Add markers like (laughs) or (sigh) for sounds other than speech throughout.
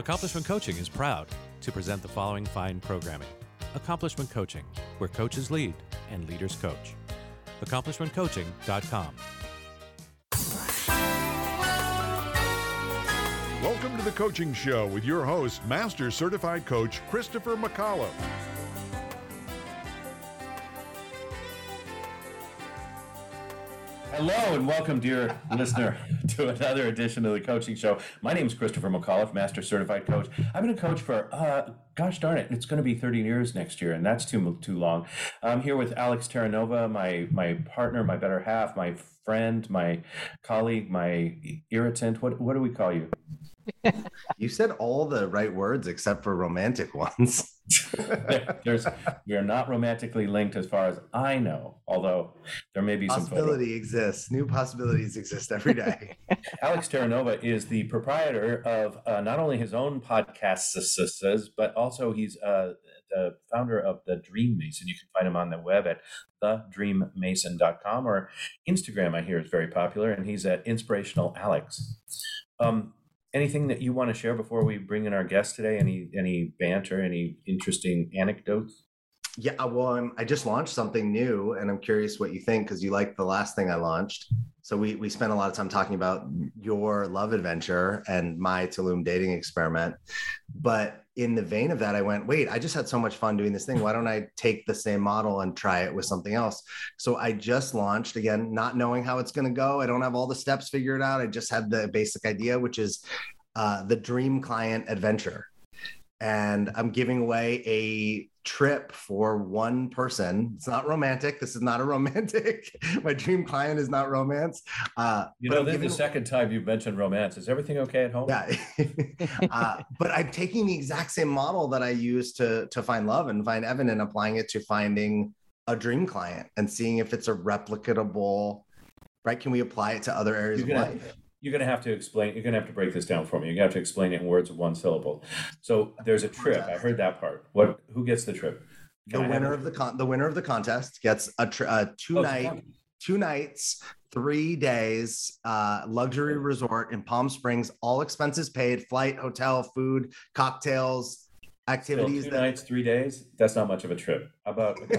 Accomplishment Coaching is proud to present the following fine programming Accomplishment Coaching, where coaches lead and leaders coach. AccomplishmentCoaching.com. Welcome to the Coaching Show with your host, Master Certified Coach Christopher McAuliffe. Hello and welcome, dear (laughs) listener, to another edition of the Coaching Show. My name is Christopher McAuliffe, Master Certified Coach. I've been a coach for, uh, gosh darn it, it's going to be 30 years next year, and that's too too long. I'm here with Alex Terranova, my my partner, my better half, my friend, my colleague, my irritant. What what do we call you? You said all the right words except for romantic ones. (laughs) There's we are not romantically linked as far as I know, although there may be some possibility exists. New possibilities exist every day. (laughs) (laughs) Alex Terranova is the proprietor of uh, not only his own podcast, but also he's uh, the founder of the Dream Mason. You can find him on the web at thedreammason.com or Instagram. I hear is very popular, and he's at Inspirational Alex. Um, anything that you want to share before we bring in our guest today? Any any banter? Any interesting anecdotes? Yeah, uh, well, I'm, I just launched something new, and I'm curious what you think because you like the last thing I launched. So we we spent a lot of time talking about your love adventure and my Tulum dating experiment, but in the vein of that, I went, wait, I just had so much fun doing this thing. Why don't I take the same model and try it with something else? So I just launched again, not knowing how it's going to go. I don't have all the steps figured out. I just had the basic idea, which is uh, the Dream Client Adventure and I'm giving away a trip for one person. It's not romantic. This is not a (laughs) romantic. My dream client is not romance. Uh, you know, this is the second time you've mentioned romance. Is everything okay at home? Yeah. (laughs) uh, but I'm taking the exact same model that I use to to find love and find Evan and applying it to finding a dream client and seeing if it's a replicatable. Right? Can we apply it to other areas of life? You're going to have to explain you're going to have to break this down for me. You're going to have to explain it in words of one syllable. So there's a trip. I heard that part. What who gets the trip? Can the winner of the con the winner of the contest gets a, tri- a two oh, night two nights three days uh, luxury resort in palm springs all expenses paid flight hotel food cocktails activities two that, nights three days? That's not much of a trip. How about (laughs)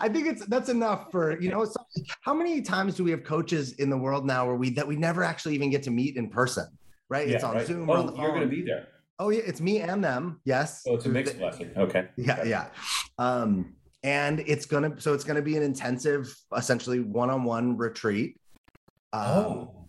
i think it's that's enough for you know so, how many times do we have coaches in the world now where we that we never actually even get to meet in person right? Yeah, it's on right. zoom oh, on you're going to be there. Oh yeah it's me and them yes. Oh it's a mixed blessing. Okay. Yeah yeah. Um and it's gonna so it's gonna be an intensive essentially one-on-one retreat. Um, oh.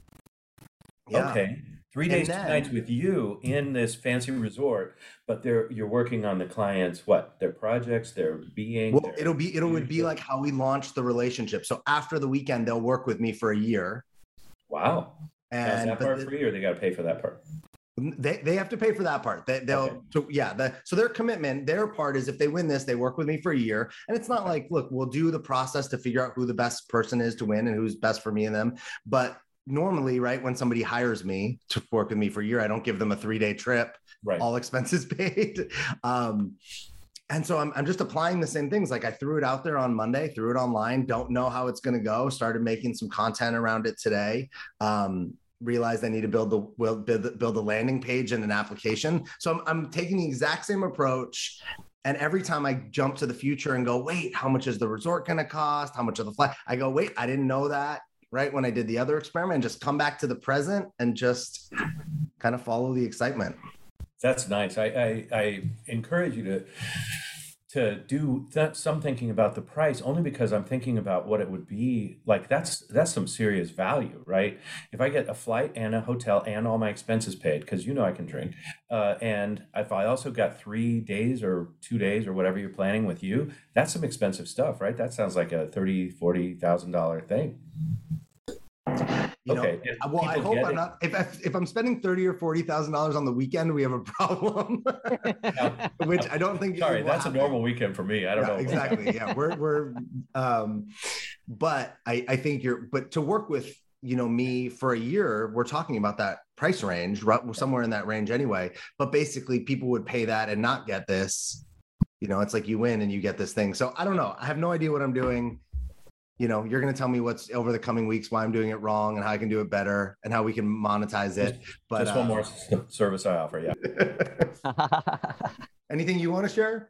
yeah. okay three days, then, two nights with you in this fancy resort, but they're you're working on the clients what their projects, their being. Well, their it'll be it would be like how we launched the relationship. So after the weekend, they'll work with me for a year. Wow. And that part the, free, or they got to pay for that part. They, they have to pay for that part. They, will okay. so yeah. The, so their commitment, their part is if they win this, they work with me for a year. And it's not like, look, we'll do the process to figure out who the best person is to win and who's best for me and them. But normally, right, when somebody hires me to work with me for a year, I don't give them a three day trip, right. all expenses (laughs) paid. um, and so I'm, I'm just applying the same things. Like I threw it out there on Monday, threw it online, don't know how it's going to go. Started making some content around it today. Um, realized I need to build the build, build a landing page and an application. So I'm, I'm taking the exact same approach. And every time I jump to the future and go, wait, how much is the resort going to cost? How much of the flight? I go, wait, I didn't know that right when I did the other experiment, just come back to the present and just kind of follow the excitement. That's nice. I, I, I encourage you to to do that, some thinking about the price only because I'm thinking about what it would be like that's that's some serious value right if I get a flight and a hotel and all my expenses paid because you know I can drink uh, and if I also got three days or two days or whatever you're planning with you that's some expensive stuff right that sounds like a thirty forty thousand dollar thing you okay. know, well, I hope I'm not. If, if, if I'm spending thirty or forty thousand dollars on the weekend, we have a (laughs) problem. (laughs) Which I don't think. Sorry, that's happen. a normal weekend for me. I don't yeah, know (laughs) exactly. Yeah, we're we're. Um, but I I think you're. But to work with you know me for a year, we're talking about that price range, right? somewhere in that range anyway. But basically, people would pay that and not get this. You know, it's like you win and you get this thing. So I don't know. I have no idea what I'm doing you know, you're going to tell me what's over the coming weeks, why I'm doing it wrong and how I can do it better and how we can monetize it. But Just one uh, more service I offer. Yeah. (laughs) (laughs) anything you want to share?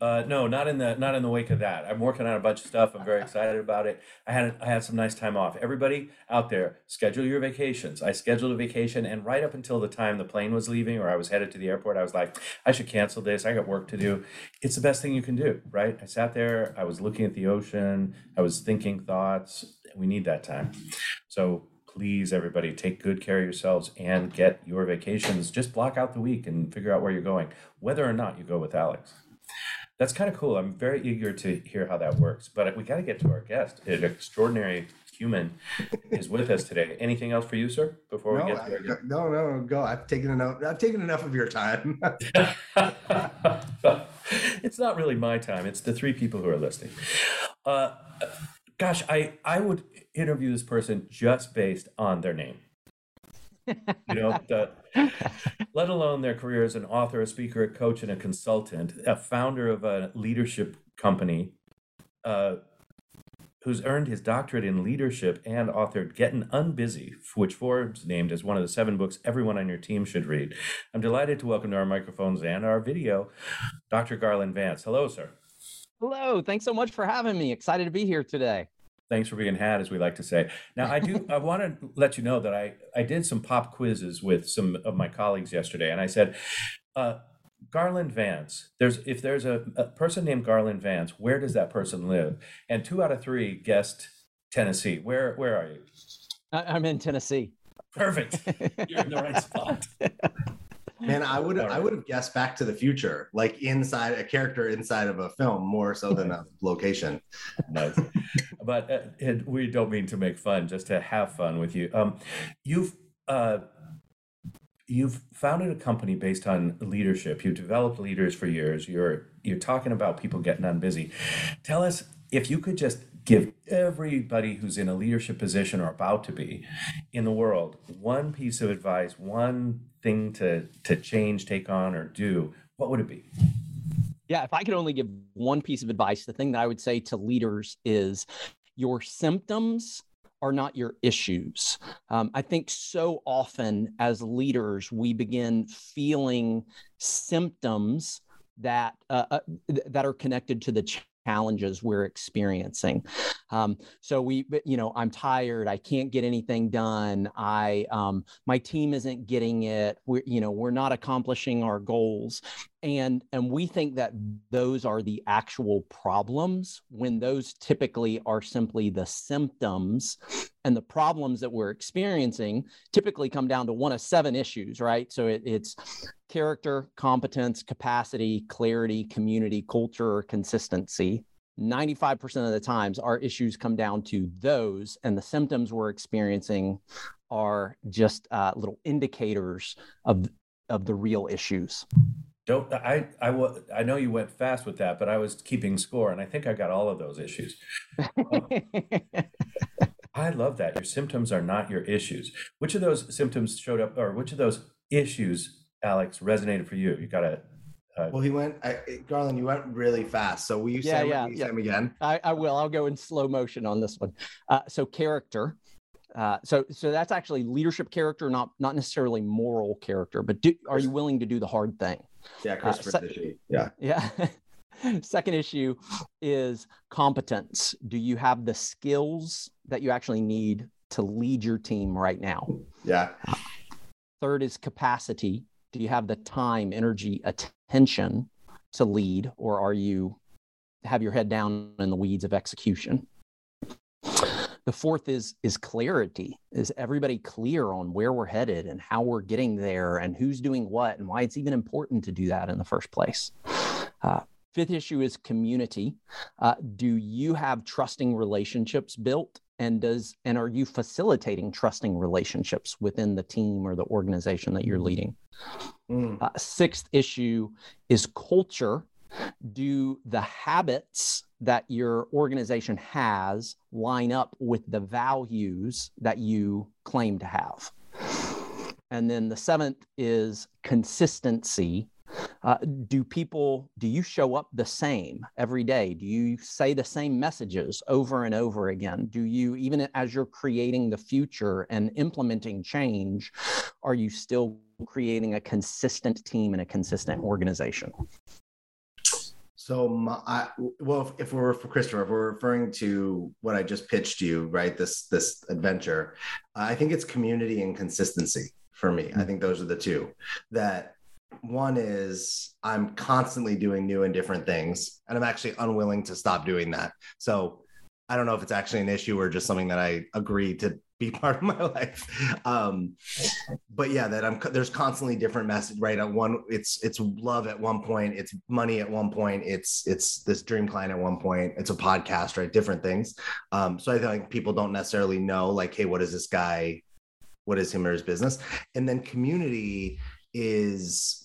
Uh, no, not in the not in the wake of that. I'm working on a bunch of stuff. I'm very excited about it. I had I had some nice time off. Everybody out there, schedule your vacations. I scheduled a vacation, and right up until the time the plane was leaving or I was headed to the airport, I was like, I should cancel this. I got work to do. It's the best thing you can do, right? I sat there. I was looking at the ocean. I was thinking thoughts. We need that time. So please, everybody, take good care of yourselves and get your vacations. Just block out the week and figure out where you're going, whether or not you go with Alex. That's kind of cool. I'm very eager to hear how that works. But we got to get to our guest. An extraordinary human is with us today. Anything else for you, sir? Before No, we get to our guest? no, no, go. I've taken enough. I've taken enough of your time. (laughs) it's not really my time. It's the three people who are listening. Uh, gosh, I I would interview this person just based on their name. You know, the, let alone their career as an author, a speaker, a coach, and a consultant, a founder of a leadership company, uh, who's earned his doctorate in leadership and authored Getting Unbusy, which Forbes named as one of the seven books everyone on your team should read. I'm delighted to welcome to our microphones and our video, Dr. Garland Vance. Hello, sir. Hello, thanks so much for having me. Excited to be here today. Thanks for being had, as we like to say. Now, I do. (laughs) I want to let you know that I I did some pop quizzes with some of my colleagues yesterday, and I said, uh, Garland Vance. There's if there's a, a person named Garland Vance, where does that person live? And two out of three guessed Tennessee. Where where are you? I'm in Tennessee. Perfect. (laughs) You're in the right spot. (laughs) Man, I would I would have guessed Back to the Future, like inside a character inside of a film, more so than a (laughs) location. nice. But uh, it, we don't mean to make fun, just to have fun with you. Um, you've uh, you've founded a company based on leadership. You've developed leaders for years. You're you're talking about people getting on busy. Tell us if you could just give everybody who's in a leadership position or about to be in the world one piece of advice, one thing to to change, take on, or do. What would it be? Yeah, if I could only give one piece of advice, the thing that I would say to leaders is your symptoms are not your issues. Um, I think so often as leaders, we begin feeling symptoms that uh, uh, that are connected to the challenges we're experiencing. Um, so we, you know, I'm tired. I can't get anything done. I, um, my team isn't getting it. We're, you know, we're not accomplishing our goals and and we think that those are the actual problems when those typically are simply the symptoms and the problems that we're experiencing typically come down to one of seven issues right? So it, it's character competence capacity clarity community culture consistency. 95% of the times our issues come down to those and the symptoms we're experiencing are just uh, little indicators of of the real issues Don't I? I wa- I know you went fast with that, but I was keeping score, and I think I got all of those issues. (laughs) I love that your symptoms are not your issues. Which of those symptoms showed up, or which of those issues, Alex, resonated for you? You got to. Uh, Well, he went, I, Garland. You went really fast. So will you Yeah, say, yeah, will yeah. him again? I, I will. I'll go in slow motion on this one. Uh, so character. Uh, so so that's actually leadership character, not not necessarily moral character. But do, are you willing to do the hard thing? Yeah, Christopher's se- issue. Yeah. Yeah. (laughs) Second issue is competence. Do you have the skills that you actually need to lead your team right now? Yeah. Third is capacity. Do you have the time, energy, attention to lead, or are you have your head down in the weeds of execution? The fourth is is clarity. Is everybody clear on where we're headed and how we're getting there and who's doing what and why it's even important to do that in the first place? Uh, fifth issue is community. Uh, do you have trusting relationships built and does and are you facilitating trusting relationships within the team or the organization that you're leading Mm. uh, sixth issue is culture do the habits that your organization has line up with the values that you claim to have? And then the seventh is consistency. Uh, do people do you show up the same every day? Do you say the same messages over and over again? Do you even as you're creating the future and implementing change are you still creating a consistent team and a consistent organization so, my, I, well, if, if, we're for Christopher, if we're referring to what I just pitched you, right? This this adventure, I think it's community and consistency for me. I mm. think those are the two. That one is I'm constantly doing new and different things, and I'm actually unwilling to stop doing that. So, I don't know if it's actually an issue or just something that I agree to be (laughs) part of my life. Um, but yeah, that I'm there's constantly different message, right? At one, it's it's love at one point, it's money at one point, it's it's this dream client at one point, it's a podcast, right? Different things. Um, so I think people don't necessarily know, like, hey, what is this guy? What is him or his business? And then community is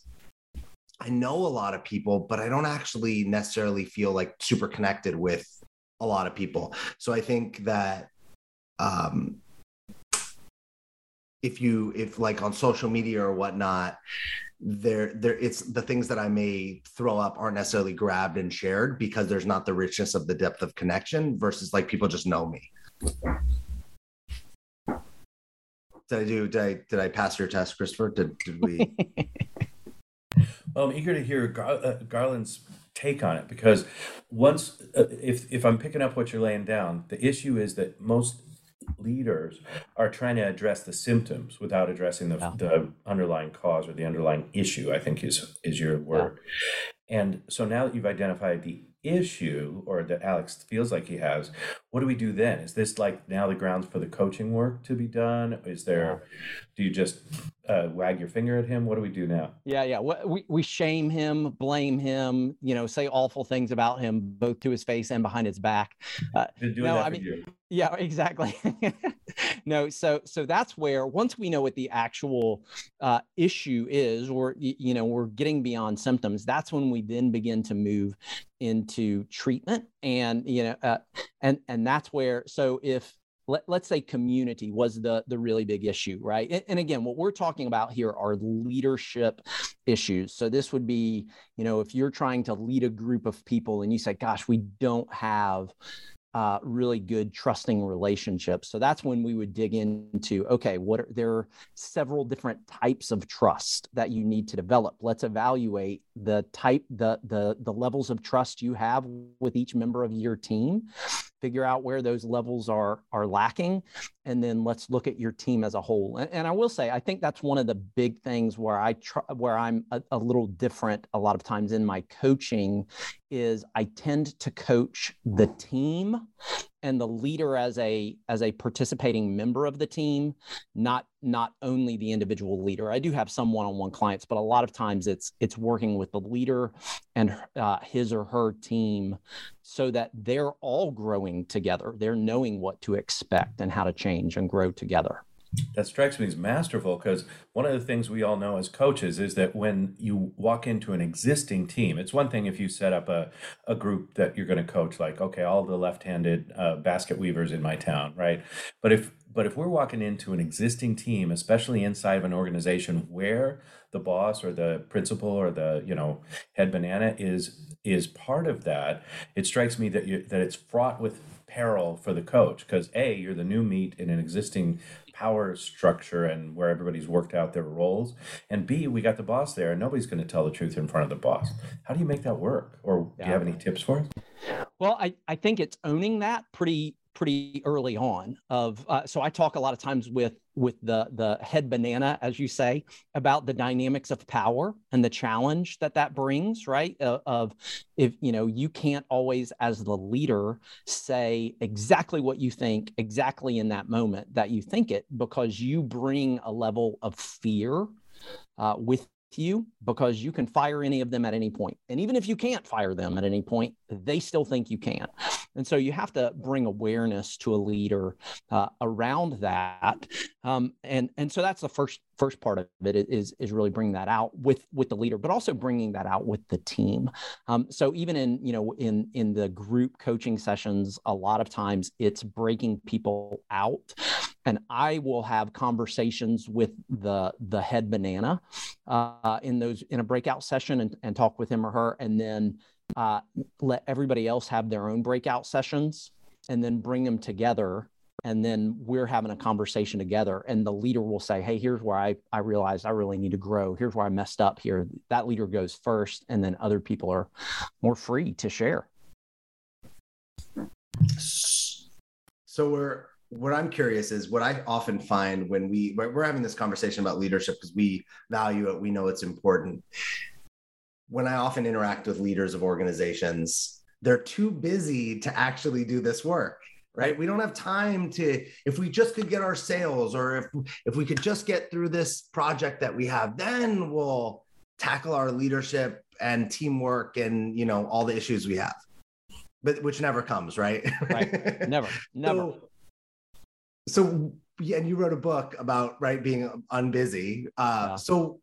I know a lot of people, but I don't actually necessarily feel like super connected with a lot of people. So I think that um, if you if like on social media or whatnot there there it's the things that i may throw up aren't necessarily grabbed and shared because there's not the richness of the depth of connection versus like people just know me. Did i do did i did i pass your test christopher? Did, did we? (laughs) Well i'm eager to hear Gar- uh, garland's take on it because once uh, if if i'm picking up what you're laying down the issue is that most leaders are trying to address the symptoms without addressing the, yeah. the underlying cause or the underlying issue i think is is your word yeah. and so now that you've identified the issue or that alex feels like he has what do we do then is this like now the grounds for the coaching work to be done is there do you just uh, wag your finger at him? What do we do now? Yeah yeah. We, we shame him blame him you know say awful things about him both to his face and behind his back. Uh, no, I mean, you. yeah exactly. (laughs) No so so that's where once we know what the actual uh, issue is or you know we're getting beyond symptoms that's when we then begin to move into treatment and you know uh, and and that's where so if let, us say community was the the really big issue right and, and, again what we're talking about here are leadership issues so this would be you know if you're trying to lead a group of people and you say gosh we don't have uh, really good trusting relationships. So that's when we would dig into okay, what are there are several different types of trust that you need to develop. Let's evaluate the type, the the the levels of trust you have with each member of your team, figure out where those levels are are lacking, and then let's look at your team as a whole. And, and I will say, I think that's one of the big things where I try, where I'm a, a little different a lot of times in my coaching is I tend to coach the team and the leader as a as a participating member of the team not not only the individual leader. I do have some one-on-one clients but a lot of times it's it's working with the leader and uh, his or her team so that they're all growing together. They're knowing what to expect and how to change and grow together that strikes me as masterful because one of the things we all know as coaches is that when you walk into an existing team, it's one thing if you set up a, a group that you're going to coach, like, okay, all the left handed uh, basket weavers in my town, right? But if but if we're walking into an existing team, especially inside of an organization where the boss or the principal or the you know head banana is is part of that, it strikes me that you, that it's fraught with peril for the coach because a you're the new meat in an existing power structure and where everybody's worked out their roles. And b we got the boss there and nobody's going to tell the truth in front of the boss. How do you make that work? Or yeah. do you have any tips for us? Well i i think it's owning that pretty pretty early on of uh, so i talk a lot of times with with the the head banana as you say about the dynamics of power and the challenge that that brings right? Uh, of if you know you can't always as the leader say exactly what you think exactly in that moment that you think it because you bring a level of fear uh, with you because you can fire any of them at any point. And even if you can't fire them at any point, they still think you can. And so you have to bring awareness to a leader uh, around that. Um, and, and so that's the first first part of it is is really bringing that out with with the leader but also bringing that out with the team um, so even in you know in in the group coaching sessions a lot of times it's breaking people out and I will have conversations with the the head banana uh, in those in a breakout session and, and talk with him or her, and then uh, let everybody else have their own breakout sessions, and then bring them together and then we're having a conversation together and the leader will say hey here's where i i realized i really need to grow. Here's where i messed up here. That leader goes first and then other people are more free to share. So we're what I'm curious is what I often find when we we're having this conversation about leadership because we value it, we know it's important. When I often interact with leaders of organizations, they're too busy to actually do this work right we don't have time to if we just could get our sales or if if we could just get through this project that we have then we'll tackle our leadership and teamwork and you know all the issues we have but which never comes, right? Right. Never, (laughs) never. So, so, yeah, and you wrote a book about right being unbusy. Uh, yeah. So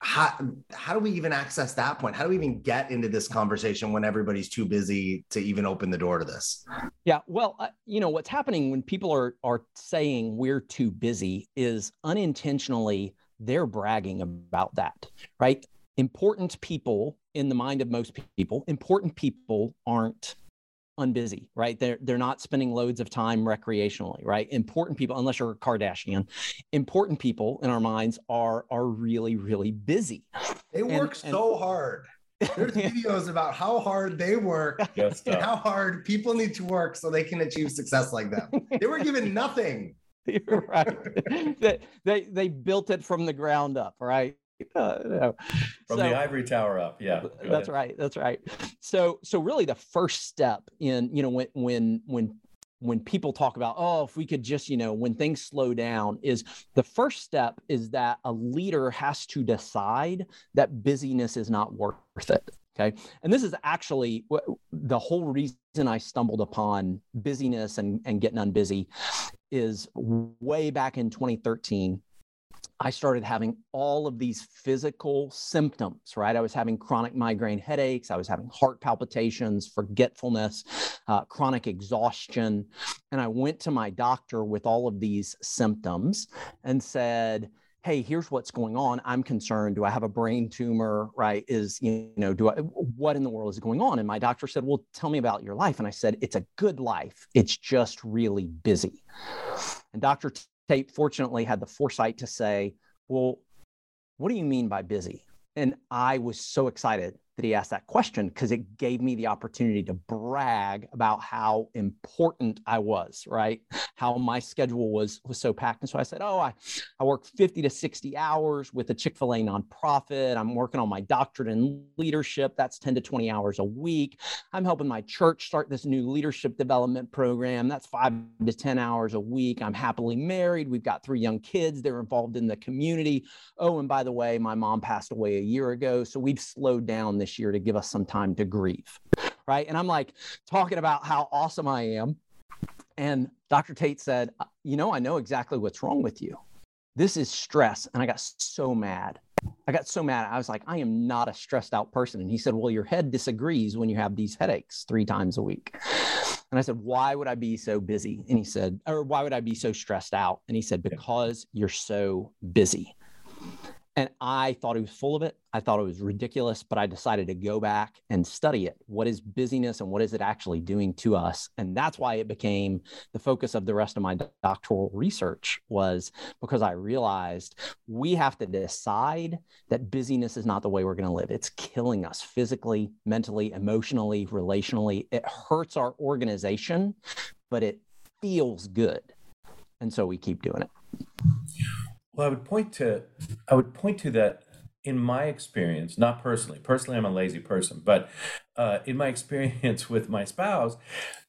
how how do we even access that point? How do we even get into this conversation when everybody's too busy to even open the door to this? Yeah, well, uh, you know what's happening when people are are saying we're too busy is unintentionally they're bragging about that, right? Important people in the mind of most people, important people aren't unbusy, right? They're they're not spending loads of time recreationally, right? Important people, unless you're a Kardashian, important people in our minds are are really really busy. They work and, so and, hard. There's (laughs) videos about how hard they work (laughs) and how hard people need to work so they can achieve success like them. They were given (laughs) nothing. You're right. they, they they built it from the ground up, right? Uh, no. From so, the ivory tower up, yeah. That's ahead. right. That's right. So, so really, the first step in you know when when when when people talk about oh if we could just you know when things slow down is the first step is that a leader has to decide that busyness is not worth it okay and this is actually the whole reason i stumbled upon busyness and, and getting unbusy is way back in 2013 I started having all of these physical symptoms, right? I was having chronic migraine headaches. I was having heart palpitations, forgetfulness, uh, chronic exhaustion. And I went to my doctor with all of these symptoms and said, hey here's what's going on. I'm concerned. Do i have a brain tumor right? Is you know do i what in the world is going on? And my doctor said well tell me about your life. And i said it's a good life. It's just really busy. And dr Tate fortunately had the foresight to say, Well, what do you mean by busy? And I was so excited that he asked that question because it gave me the opportunity to brag about how important I was, right? How my schedule was was so packed. And so I said, "Oh, I, I work 50 to 60 hours with a Chick-fil-A nonprofit. I'm working on my doctorate in leadership. That's 10 to 20 hours a week. I'm helping my church start this new leadership development program. That's 5 to 10 hours a week. I'm happily married. We've got three young kids. They're involved in the community. Oh, and by the way, my mom passed away a year ago, so we've slowed down this year to give us some time to grieve. Right. And I'm like talking about how awesome I am. And Dr. Tate said, You know, I know exactly what's wrong with you. This is stress. And I got so mad. I got so mad. I was like, I am not a stressed out person. And he said, Well, your head disagrees when you have these headaches three times a week. And I said, Why would I be so busy? And he said, Or why would I be so stressed out? And he said, Because you're so busy. And I thought he was full of it. I thought it was ridiculous, but I decided to go back and study it. What is busyness and what is it actually doing to us? And that's why it became the focus of the rest of my doctoral research was because I realized we have to decide that busyness is not the way we're going to live. It's killing us physically, mentally, emotionally, relationally. It hurts our organization, but it feels good. And so we keep doing it. Well, I would point to I would point to that in my experience, not personally. Personally, I'm a lazy person, but uh, in my experience with my spouse,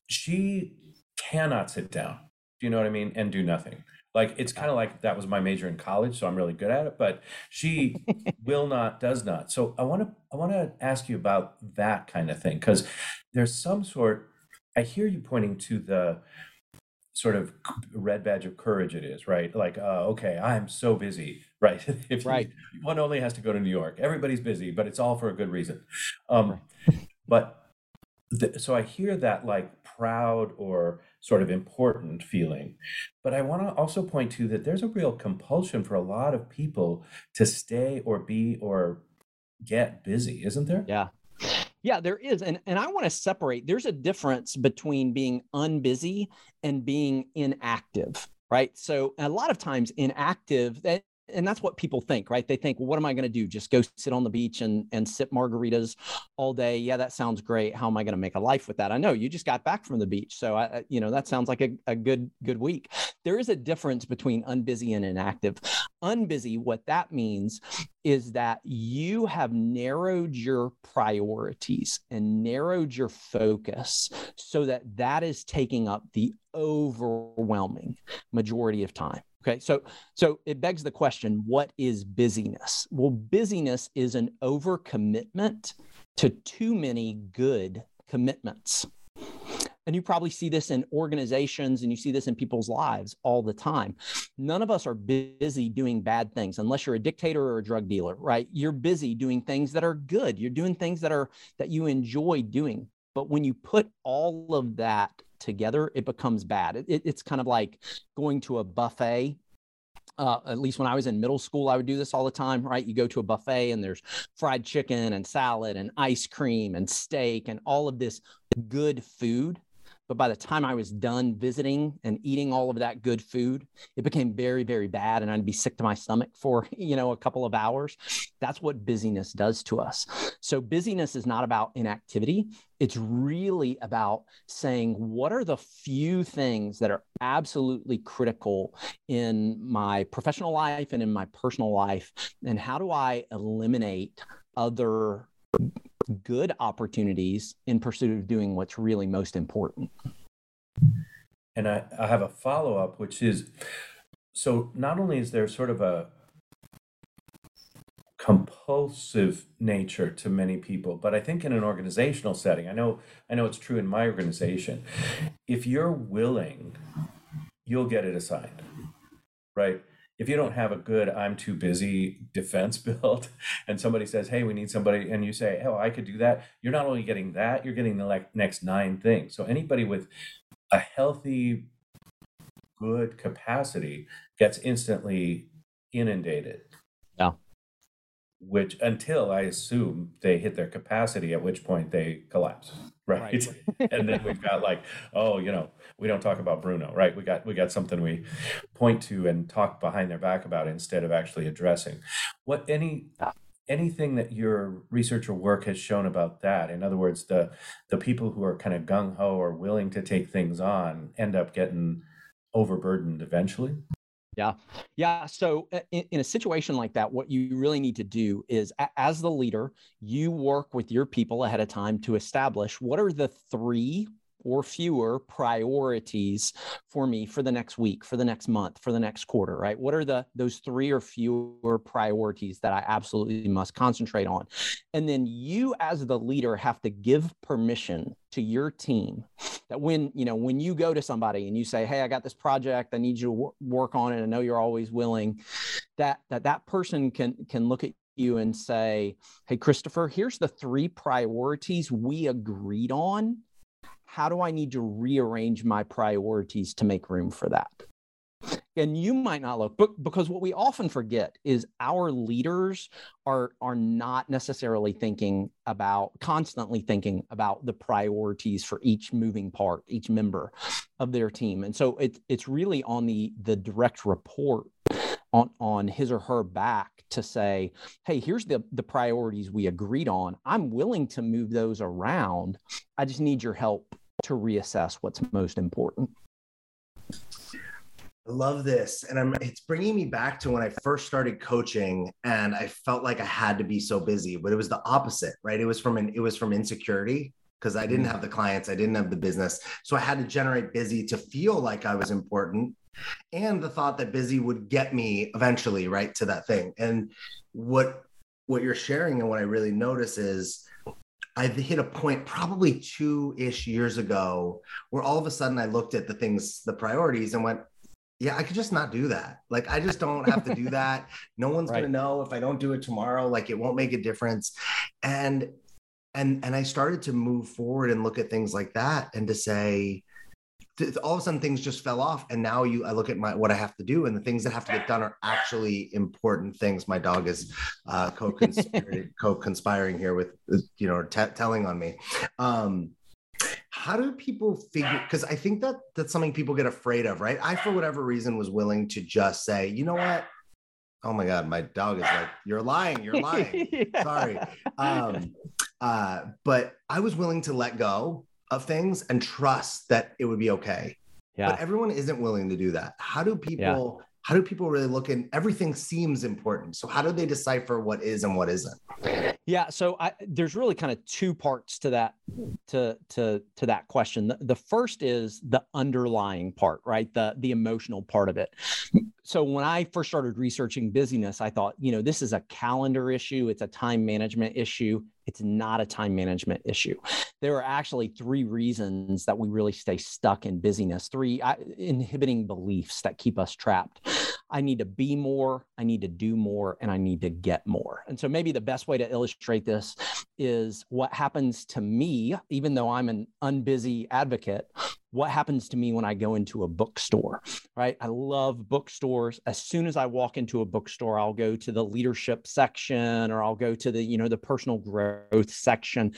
she cannot sit down. Do you know what I mean? And do nothing. Like it's kind of like that was my major in college, so I'm really good at it. But she (laughs) will not, does not. So I want to I want to ask you about that kind of thing because there's some sort. I hear you pointing to the sort of red badge of courage it is, right? Like, uh, okay, I'm so busy, (laughs) right? if right. You, one only has to go to New York, everybody's busy, but it's all for a good reason. Um, (laughs) but the, so I hear that like proud or sort of important feeling. But I want to also point to that there's a real compulsion for a lot of people to stay or be or get busy, isn't there? Yeah. Yeah, there is. And, and I want to separate. There's a difference between being unbusy and being inactive, right? So a lot of times inactive, and that's what people think, right? They think, well, what am I going to do? Just go sit on the beach and and sip margaritas all day? Yeah, that sounds great. How am I going to make a life with that? I know you just got back from the beach, so I, you know that sounds like a, a good good week. There is a difference between unbusy and inactive. Unbusy, what that means is that you have narrowed your priorities and narrowed your focus so that that is taking up the overwhelming majority of time Okay, so so it begs the question: What is busyness? Well, busyness is an overcommitment to too many good commitments. And you probably see this in organizations and you see this in people's lives all the time. None of us are busy doing bad things unless you're a dictator or a drug dealer, right? You're busy doing things that are good. You're doing things that are that you enjoy doing. But when you put all of that together, it becomes bad. It, it, it's kind of like going to a buffet. Uh, at least when I was in middle school, I would do this all the time, right? You go to a buffet and there's fried chicken and salad and ice cream and steak and all of this good food. But by the time I was done visiting and eating all of that good food, it became very, very bad. And I'd be sick to my stomach for, (laughs) you know, a couple of hours. That's what busyness does to us. So busyness is not about inactivity. It's really about saying, what are the few things that are absolutely critical in my professional life and in my personal life? And how do I eliminate other good opportunities in pursuit of doing what's really most important. And I, I have a follow up, which is so not only is there sort of a compulsive nature to many people but i think in an organizational setting i know i know it's true in my organization if you're willing you'll get it assigned right if you don't have a good i'm too busy defense (laughs) built and somebody says hey we need somebody and you say oh i could do that you're not only getting that you're getting the like next nine things. So anybody with a healthy good capacity gets instantly inundated. Yeah. Which until i assume they hit their capacity at which point they collapse right, right. (laughs) and then we've got like oh you know we don't talk about bruno right? We got we got something we point to and talk behind their back about instead of actually addressing. What any anything that your research or work has shown about that? In other words the the people who are kind of gung-ho or willing to take things on end up getting overburdened eventually yeah. Yeah. So, uh, in, in, a situation like that, what you really need to do is, as the leader, you work with your people ahead of time to establish what are the three or fewer priorities for me for the next week, for the next month, for the next quarter, right? What are the those three or fewer priorities that I absolutely must concentrate on? And then you as the leader have to give permission to your team that when, you know, when you go to somebody and you say, "Hey, I got this project, I need you to work on it. I know you're always willing." That that that person can can look at you and say, Hey, Christopher, here's the three priorities we agreed on how do I need to rearrange my priorities to make room for that? And you might not look, but because what we often forget is our leaders are are not necessarily thinking about constantly thinking about the priorities for each moving part, each member of their team. And so it, it's really on the the direct report on on his or her back to say hey here's the the priorities we agreed on i'm willing to move those around i just need your help to reassess what's most important. I love this. And I'm, it's bringing me back to when I first started coaching and I felt like I had to be so busy, but it was the opposite, right? It was from an, it was from insecurity because I didn't mm. have the clients, I didn't have the business. So I had to generate busy to feel like I was important and the thought that busy would get me eventually right to that thing. And what, what you're sharing and what I really notice is I hit a point probably two ish years ago where all of a sudden I looked at the things, the priorities, and went, yeah, I could just not do that. Like, I just don't have to do (laughs) that. No one's right. going to know if I don't do it tomorrow. Like, it won't make a difference. And and and I started to move forward and look at things like that and to say all of a sudden things just fell off and now you i look at my what i have to do and the things that have to get done are actually important things. My dog is uh, (laughs) co-conspiring here with you know t- telling on me. Um how do people figure because i think that that's something people get afraid of right? I for whatever reason was willing to just say you know what? Oh my god my dog is like you're lying you're lying. (laughs) Yeah. sorry. Um uh but i was willing to let go of things and trust that it would be okay. Yeah. But everyone isn't willing to do that. How do people yeah. how do people really look in everything seems important. So how do they decipher what is and what isn't? Yeah, so I, there's really kind of two parts to that to to to that question. The, the first is the underlying part, right? The the emotional part of it. So when I first started researching busyness, I thought, you know, this is a calendar issue, it's a time management issue, it's not a time management issue. There are actually three reasons that we really stay stuck in busyness, three uh, inhibiting beliefs that keep us trapped. I need to be more, I need to do more, and I need to get more. And so maybe the best way to illustrate this is what happens to me, even though I'm an unbusy advocate, what happens to me when I go into a bookstore, right? I love bookstores. As soon as I walk into a bookstore, I'll go to the leadership section or I'll go to the, you know, the personal growth section.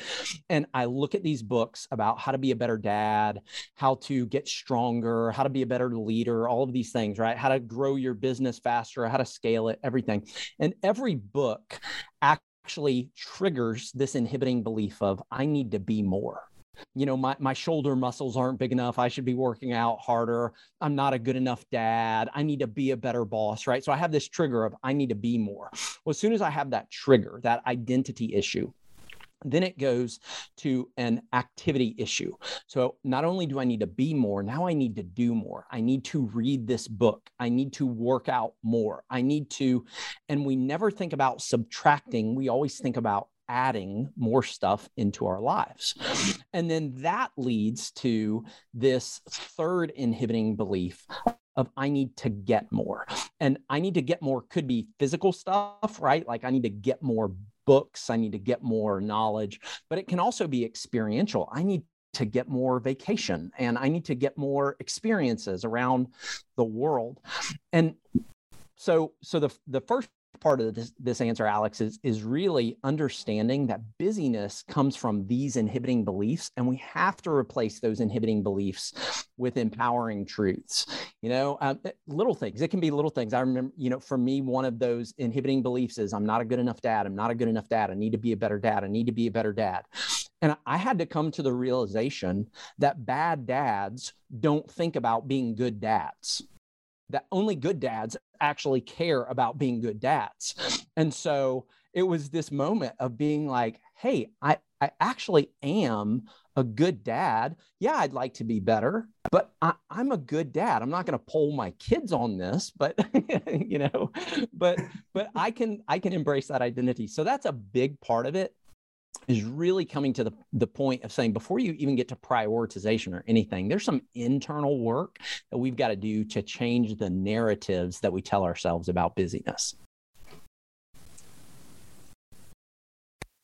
And I look at these books about how to be a better dad, how to get stronger, how to be a better leader, all of these things, right? How to grow your business faster, how to scale it, everything. And every book actually triggers this inhibiting belief of I need to be more you know my, my shoulder muscles aren't big enough i should be working out harder i'm not a good enough dad i need to be a better boss right so i have this trigger of i need to be more well as soon as i have that trigger that identity issue then it goes to an activity issue. So not only do I need to be more, now I need to do more. I need to read this book. I need to work out more. I need to, and we never think about subtracting. We always think about adding more stuff into our lives. And then that leads to this third inhibiting belief of I need to get more. And I need to get more could be physical stuff, right? Like I need to get more books, I need to get more knowledge, but it can also be experiential. I need to get more vacation and I need to get more experiences around the world. And so so the the first part of this, this answer, Alex, is, is really understanding that busyness comes from these inhibiting beliefs, and we have to replace those inhibiting beliefs with empowering truths. You know, um, eh, little things. It can be little things. I remember, you know, for me, one of those inhibiting beliefs is I'm not a good enough dad. I'm not a good enough dad. I need to be a better dad. I need to be a better dad. And I had to come to the realization that bad dads don't think about being good dads that only good dads actually care about being good dads. And so it was this moment of being like, hey, I, I actually am a good dad. Yeah, I'd like to be better, but I, am a good dad. I'm not going to poll my kids on this, but (laughs) you know, but but I can I can embrace that identity. So that's a big part of it is really coming to the, the point of saying before you even get to prioritization or anything, there's some internal work that we've got to do to change the narratives that we tell ourselves about busyness.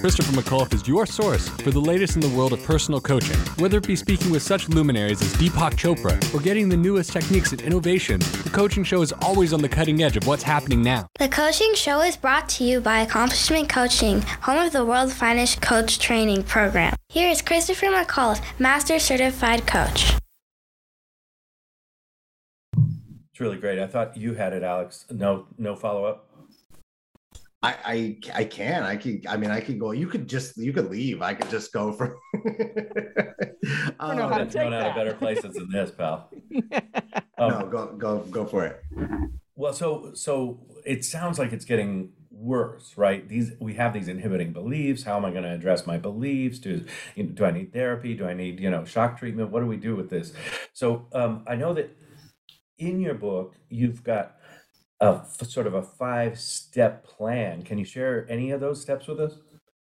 Christopher McAuliffe is your source for the latest in the world of personal coaching. Whether it be speaking with such luminaries as Deepak Chopra or getting the newest techniques and innovation, the coaching show is always on the cutting edge of what's happening now. The coaching show is brought to you by Accomplishment Coaching, home of the world's finest coach training program. Here is Christopher McAuliffe, Master Certified Coach. It's really great. I thought you had it, Alex. No, no follow up. I, I I can. I can I mean, I can go. You could just. You could leave. I could just go for. (laughs) um, know how to thrown out of better places than this, pal. Um, (laughs) no, go go go for it. Well, so so it sounds like it's getting worse, right? These we have these inhibiting beliefs. How am I going to address my beliefs? Do you know, do I need therapy? Do I need you know shock treatment? What do we do with this? So um, I know that in your book you've got a sort of a five step plan. Can you share any of those steps with us?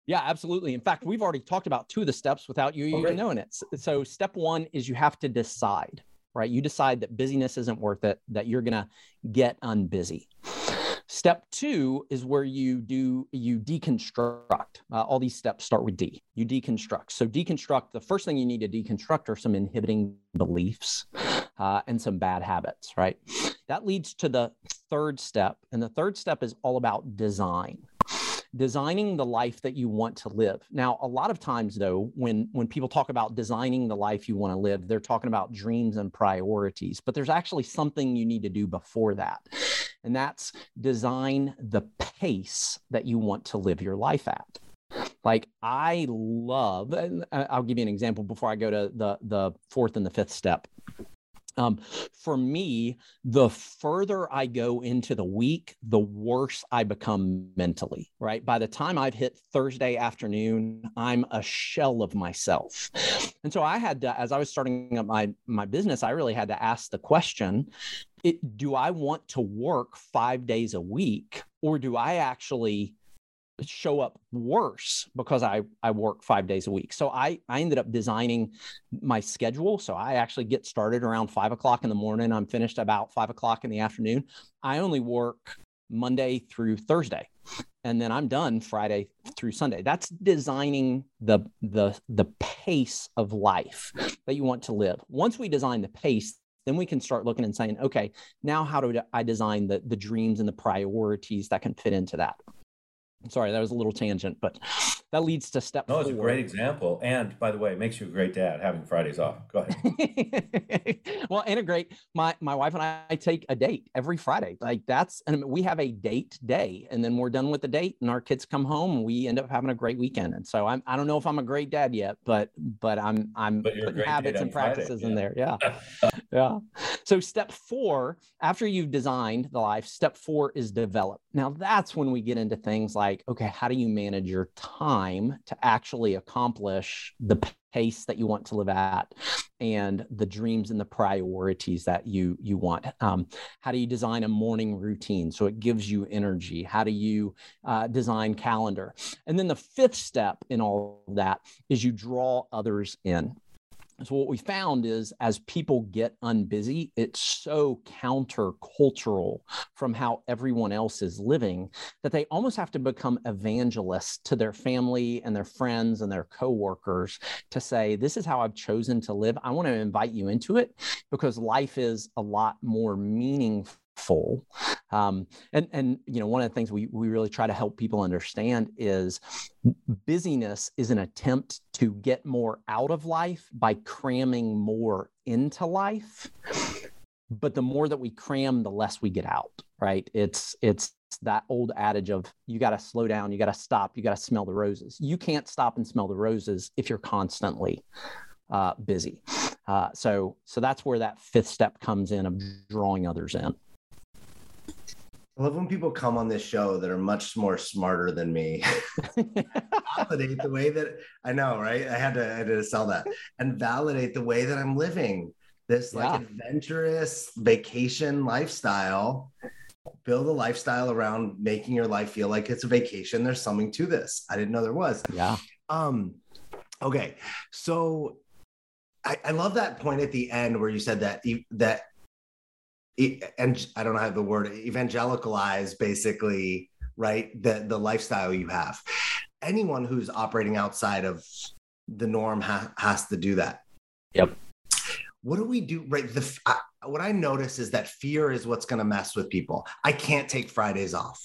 Yeah, absolutely. In fact, we've already talked about two of the steps without you oh, even knowing it. So, step one is you have to decide, right? You decide that busyness isn't worth it, that you're going to get unbusy. Step two is where you do you deconstruct. Uh, all these steps start with D. You deconstruct. So deconstruct. The first thing you need to deconstruct are some inhibiting beliefs uh, and some bad habits. Right. That leads to the third step, and the third step is all about design designing the life that you want to live. Now, a lot of times though, when when people talk about designing the life you want to live, they're talking about dreams and priorities, but there's actually something you need to do before that. And that's design the pace that you want to live your life at. Like I love, uh, I'll give you an example before I go to the the fourth and the fifth step. Um, for me, the further I go into the week, the worse I become mentally, right? By the time I've hit Thursday afternoon, I'm a shell of myself. And so I had to, as I was starting up my, my business, I really had to ask the question it, do I want to work five days a week or do I actually show up worse because I, I work five days a week. So I, I ended up designing my schedule. So I actually get started around five o'clock in the morning. I'm finished about five o'clock in the afternoon. I only work Monday through Thursday. And then I'm done Friday through Sunday. That's designing the the the pace of life that you want to live. Once we design the pace, then we can start looking and saying, okay, now how do I design the the dreams and the priorities that can fit into that? Sorry, that was a little tangent, but that leads to step. No, it's a great example, and by the way, it makes you a great dad having Fridays off. Go ahead. (laughs) well, great my my wife and I take a date every Friday. Like that's and we have a date day, and then we're done with the date, and our kids come home, and we end up having a great weekend. And so I'm I don't know if I'm a great dad yet, but but I'm I'm but putting habits and practices Friday, yeah. in there. Yeah, (laughs) yeah. So step four, after you've designed the life, step four is develop. Now that's when we get into things like okay, how do you manage your time to actually accomplish the pace that you want to live at and the dreams and the priorities that you you want um, how do you design a morning routine so it gives you energy how do you uh, design calendar and then the fifth step in all of that is you draw others in so what we found is as people get unbusy, it's so countercultural from how everyone else is living that they almost have to become evangelists to their family and their friends and their coworkers to say, this is how I've chosen to live. I want to invite you into it because life is a lot more meaningful full. Um, and and you know one of the things we we really try to help people understand is busyness is an attempt to get more out of life by cramming more into life. But the more that we cram, the less we get out. Right? It's it's that old adage of you got to slow down, you got to stop, you got to smell the roses. You can't stop and smell the roses if you're constantly uh, busy. Uh, so so that's where that fifth step comes in of drawing others in. I love when people come on this show that are much more smarter than me. (laughs) validate the way that I know, right? I had to, I had to sell that and validate the way that I'm living this like yeah. adventurous vacation lifestyle build a lifestyle around making your life feel like it's a vacation. There's something to this. I didn't know there was. Yeah. Um, okay. So I, I love that point at the end where you said that that and I don't have the word evangelicalize basically, right? The the lifestyle you have. Anyone who's operating outside of the norm ha- has to do that. Yep. What do we do? Right. The I, what I notice is that fear is what's going to mess with people. I can't take Fridays off.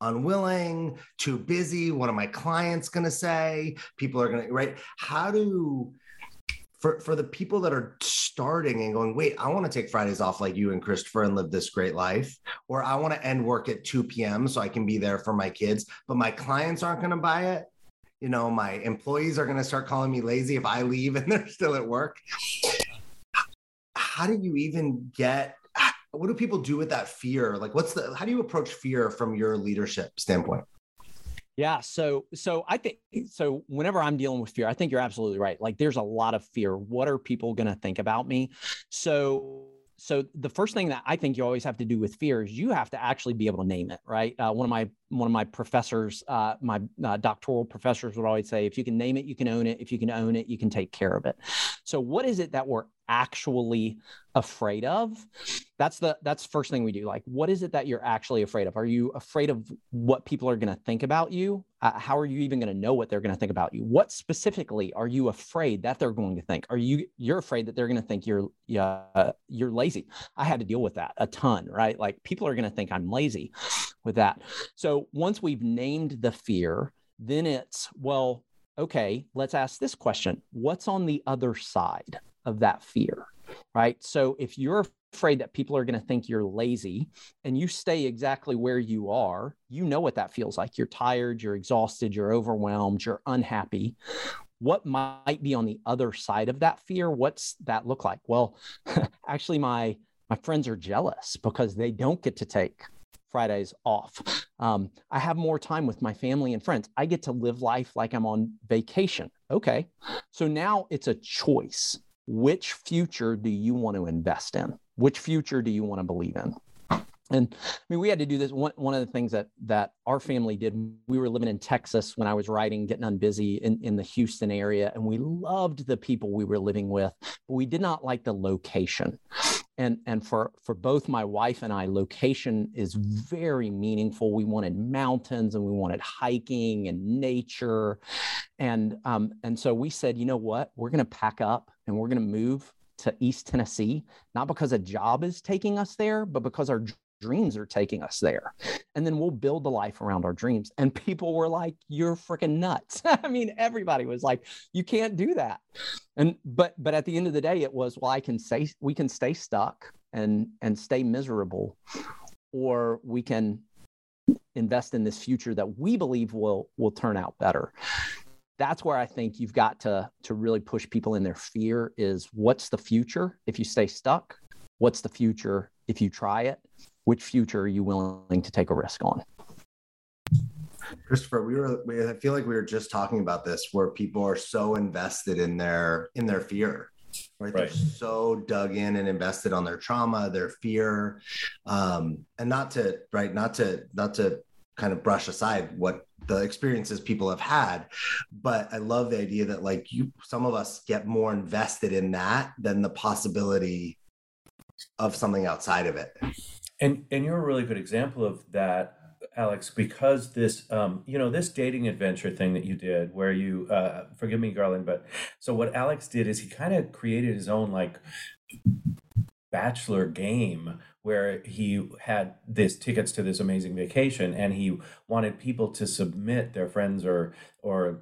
Unwilling, too busy. What are my clients going to say? People are going to, right? How do, for, for the people that are starting and going, wait, I want to take Fridays off like you and Christopher and live this great life, or I want to end work at 2 p.m. so I can be there for my kids, but my clients aren't going to buy it. You know, my employees are going to start calling me lazy if I leave and (laughs) they're still at work how do you even get what do people do with that fear like what's the how do you approach fear from your leadership standpoint yeah so so i think so whenever i'm dealing with fear i think you're absolutely right like there's a lot of fear what are people going to think about me so so the first thing that I think you always have to do with fear is you have to actually be able to name it, right? Uh, one of my one of my professors, uh, my uh, doctoral professors would always say, if you can name it, you can own it. If you can own it, you can take care of it. So what is it that we're actually afraid of? That's the that's first thing we do. Like what is it that you're actually afraid of? Are you afraid of what people are going to think about you? Uh, how are you even going to know what they're going to think about you? What specifically are you afraid that they're going to think? Are you you're afraid that they're going to think you're you're lazy? I had to deal with that a ton right? Like people are going to think i'm lazy with that. So once we've named the fear then it's well okay let's ask this question what's on the other side of that fear, right? So if you're afraid that people are going to think you're lazy and you stay exactly where you are, you know what that feels like. You're tired, you're exhausted, you're overwhelmed, you're unhappy. What might be on the other side of that fear? What's that look like? Well, (laughs) actually, my my friends are jealous because they don't get to take Fridays off. Um, I have more time with my family and friends. I get to live life like I'm on vacation. Okay. So now it's a choice which future do you want to invest in? Which future do you want to believe in? And I mean, we had to do this. One, one of the things that that our family did, we were living in Texas when I was writing, getting unbusy in, in the Houston area, and we loved the people we were living with, but we did not like the location. And and for for both my wife and I, location is very meaningful. We wanted mountains and we wanted hiking and nature, and um, and so we said, you know what, we're going to pack up and we're going to move to East Tennessee, not because a job is taking us there, but because our dreams are taking us there. And then we'll build the life around our dreams. And people were like, you're freaking nuts. (laughs) I mean, everybody was like, you can't do that. And but but at the end of the day, it was, well, I can say we can stay stuck and and stay miserable, or we can invest in this future that we believe will will turn out better that's where I think you've got to to really push people in their fear is what's the future if you stay stuck? What's the future if you try it? Which future are you willing to take a risk on? Christopher, we were we, I feel like we were just talking about this where people are so invested in their in their fear. Right? right. They're so dug in and invested on their trauma, their fear. Um, and not to right, not to not to kind of brush aside what the experiences people have had but i love the idea that like you some of us get more invested in that than the possibility of something outside of it and and you're a really good example of that alex because this um you know this dating adventure thing that you did where you uh forgive me garland but so what alex did is he kind of created his own like bachelor game where he had this tickets to this amazing vacation and he wanted people to submit their friends or or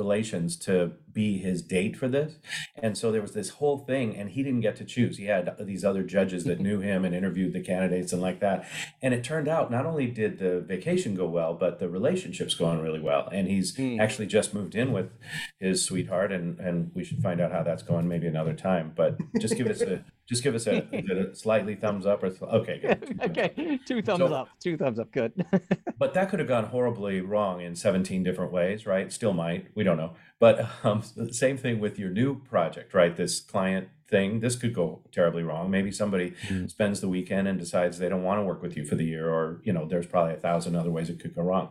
relations to be his date for this. And so there was this whole thing, and he didn't get to choose. He had these other judges that knew him and interviewed the candidates and like that. And it turned out not only did the vacation go well, but the relationship's going really well. And he's mm. actually just moved in with his sweetheart, and and we should find out how that's going maybe another time. But just give us a just give us a, a slightly thumbs up or th- okay good. (laughs) okay two thumbs so, up two thumbs up good (laughs) but that could have gone horribly wrong in 17 different ways right still might we don't know but um, same thing with your new project, right? This client thing. This could go terribly wrong. Maybe somebody Mm. spends the weekend and decides they don't want to work with you for the year, or you know, there's probably a thousand other ways it could go wrong.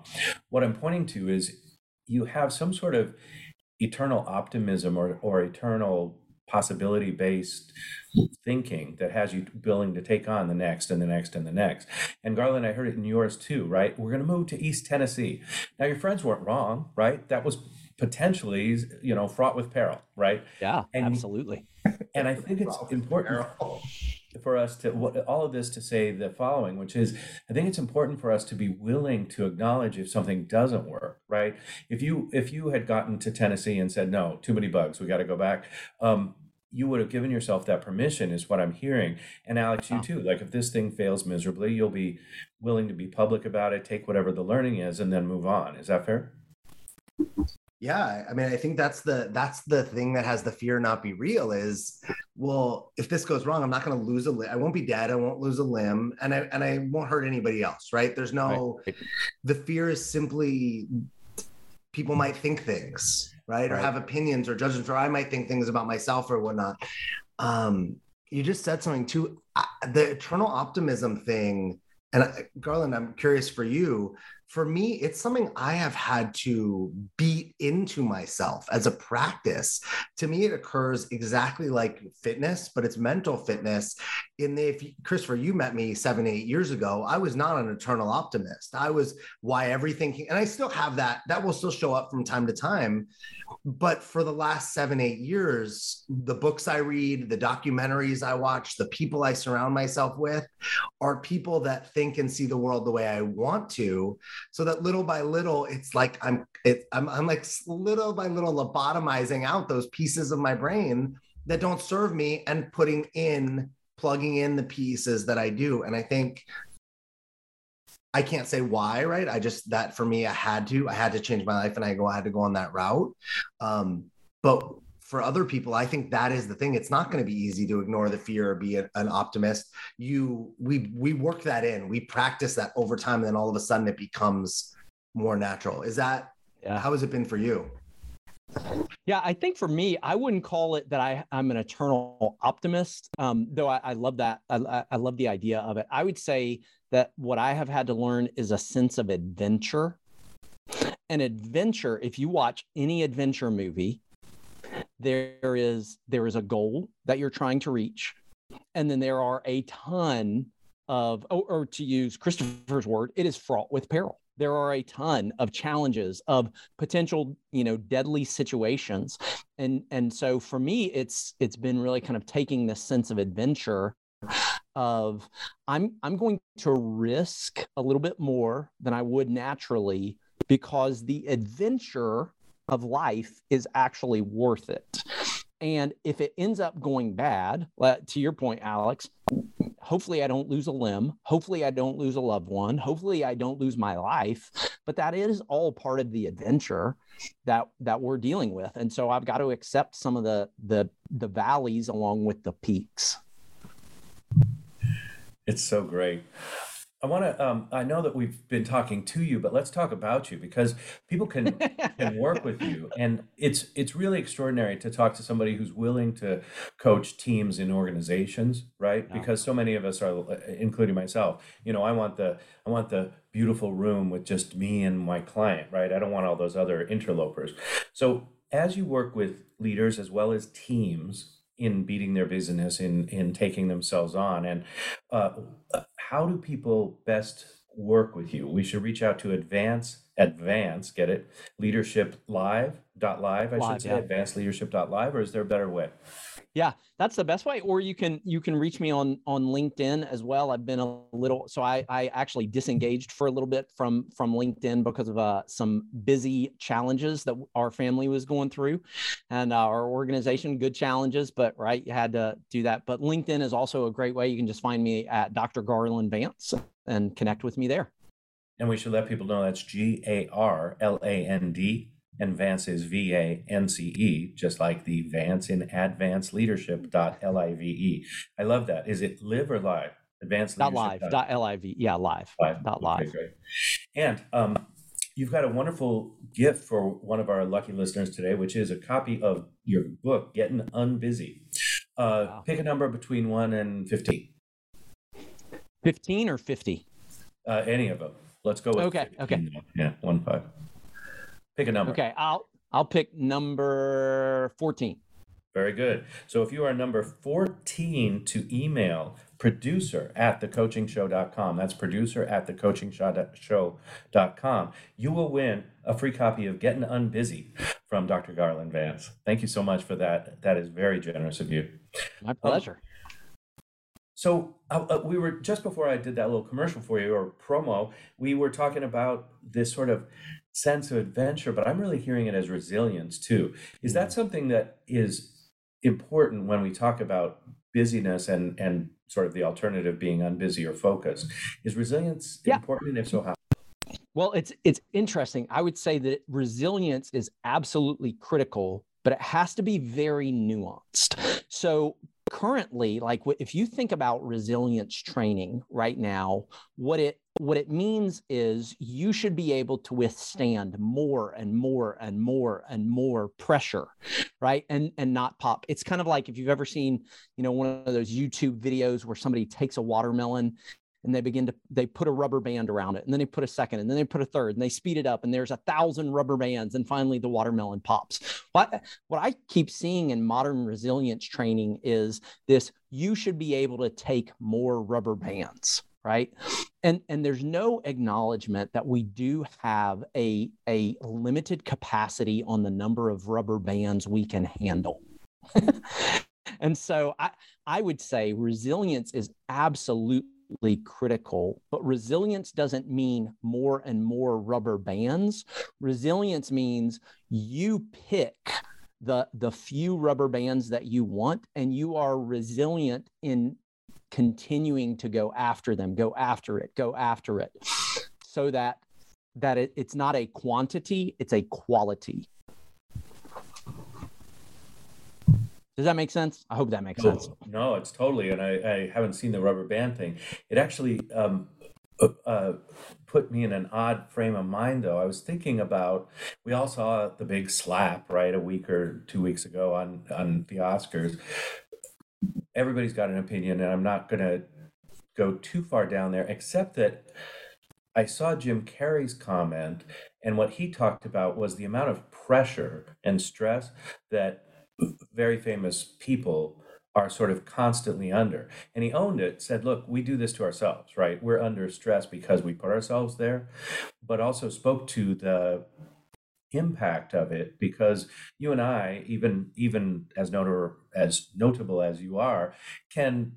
What I'm pointing to is you have some sort of eternal optimism or or eternal possibility based thinking that has you willing to take on the next and the next and the next. And Garland, I heard it in yours too, right? We're going to move to East Tennessee. Now, your friends weren't wrong, right? That was potentially, you know, fraught with peril, right? Yeah, And- absolutely. And I think it's important for us to what- all of this to say the following which is i think it's important for us to be willing to acknowledge if something doesn't work right? If you if you had gotten to tennessee and said no too many bugs we got to go back um, you would have given yourself that permission is what i'm hearing. And alex you too like if this thing fails miserably you'll be willing to be public about it take whatever the learning is and then move on. Is that fair Yeah, I mean, I think that's the that's the thing that has the fear not be real is, well, if this goes wrong, I'm not going to lose a limb. I won't be dead. I won't lose a limb, and I and I won't hurt anybody else. Right? There's no. Right. The fear is simply people might think things, right, or have opinions or judgments, or I might think things about myself or whatnot. Um, you just said something too. I, the eternal optimism thing, and I, Garland, I'm curious for you for me, it's something I have had to beat into myself as a practice. To me, it occurs exactly like fitness, but it's mental fitness. In the, if you, Christopher, you met me seven, eight years ago, I was not an eternal optimist. I was why everything, and I still have that. That will still show up from time to time. But for the last seven, eight years, the books I read, the documentaries I watch, the people I surround myself with are people that think and see the world the way I want to so that little by little it's like i'm it, I'm, I'm like little by little lobotomizing out those pieces of my brain that don't serve me and putting in plugging in the pieces that i do. And i think i can't say why right? I just that for me i had to i had to change my life and i go i had to go on that route. Um but for other people i think that is the thing it's not going to be easy to ignore the fear or be a- an optimist you we we work that in we practice that over time and then all of a sudden it becomes more natural is that Yeah. how has it been for you Yeah, I think for me, I wouldn't call it that I, I'm an eternal optimist, um, though I, I love that. I, I- I love the idea of it. I would say that what I have had to learn is a sense of adventure. An adventure, if you watch any adventure movie, there is there is a goal that you're trying to reach, and then there are a ton of, or, or to use Christopher's word, it is fraught with peril. There are a ton of challenges of potential you know deadly situations and and so for me it's it's been really kind of taking this sense of adventure of i'm i'm going to risk a little bit more than i would naturally because the adventure of life is actually worth it and if it ends up going bad to your point alex hopefully I don't lose a limb. Hopefully I don't lose a loved one. Hopefully I don't lose my life. But that is all part of the adventure that that we're dealing with. And so I've got to accept some of the the the valleys along with the peaks. It's so great. I want to. Um, I know that we've been talking to you, but let's talk about you because people can can work with you, (laughs) and it's it's really extraordinary to talk to somebody who's willing to coach teams in organizations, right? Yeah. Because so many of us are, including myself. You know, I want the I want the beautiful room with just me and my client, right? I don't want all those other interlopers. So as you work with leaders as well as teams in beating their business in in taking themselves on and uh, how do people best work with you? We should reach out to advance advance get it? Leadership live dot live i Live, should say yeah. advanced leadership dot live or is there a better way Yeah, that's the best way. Or you can you can reach me on on LinkedIn as well. I've been a little so I I actually disengaged for a little bit from from LinkedIn because of uh, some busy challenges that our family was going through, and uh, our organization good challenges. But right, you had to do that. But LinkedIn is also a great way. You can just find me at Dr. Garland Vance and connect with me there. and we should let people know that's g-a-r-l-a-n-d and vance is v-a-n-c-e just like the vance in advanced leadership dot l-i-v-e i love that is it live or live advanced not leadership live. Dot live. Yeah, live. Live. Dot Okay, live. great. And um, you've got a wonderful gift for one of our lucky listeners today, which is a copy of your book, Getting Unbusy. Uh, wow. Pick a number between one and 15. 15 or 50? Uh, any of them. Let's go with Okay. Okay. Yeah, one five. Pick a number. Okay. I'll I'll pick number 14. Very good. So if you are number 14 to email producer at thecoachingshow.com, that's producer at thecoachingshow.com, you will win a free copy of Getting Unbusy from Dr. Garland Vance. Thank you so much for that. That is very generous of you. My pleasure. Um, so uh, uh, we were just before I did that little commercial for you or promo, we were talking about this sort of sense of adventure, but I'm really hearing it as resilience too. Is that mm. something that is important when we talk about busyness and and sort of the alternative being unbusy or focused? Is resilience yeah. important, and if so, how? Well, it's it's interesting. I would say that resilience is absolutely critical, but it has to be very nuanced. So currently like if you think about resilience training right now what it what it means is you should be able to withstand more and more and more and more pressure right? And and not pop. It's kind of like if you've ever seen you know one of those youtube videos where somebody takes a watermelon and they begin to they put a rubber band around it and then they put a second and then they put a third and they speed it up and there's a thousand rubber bands and finally the watermelon pops. What what i keep seeing in modern resilience training is this you should be able to take more rubber bands right? And and there's no acknowledgement that we do have a a limited capacity on the number of rubber bands we can handle. (laughs) And so i i would say resilience is absolutely critical. But resilience doesn't mean more and more rubber bands. Resilience means you pick the the few rubber bands that you want and you are resilient in continuing to go after them go after it go after it so that that it, it's not a quantity it's a quality Does that make sense? I hope that makes no, sense. No, it's totally. And I, I haven't seen the rubber band thing. It actually um, uh, uh, put me in an odd frame of mind, though. I was thinking about we all saw the big slap right a week or two weeks ago on on the Oscars. Everybody's got an opinion, and I'm not going to go too far down there, except that I saw Jim Carrey's comment, and what he talked about was the amount of pressure and stress that very famous people are sort of constantly under. And he owned it, said, look, we do this to ourselves, right? We're under stress because we put ourselves there, but also spoke to the impact of it because you and I, even even as notor as notable as you are, can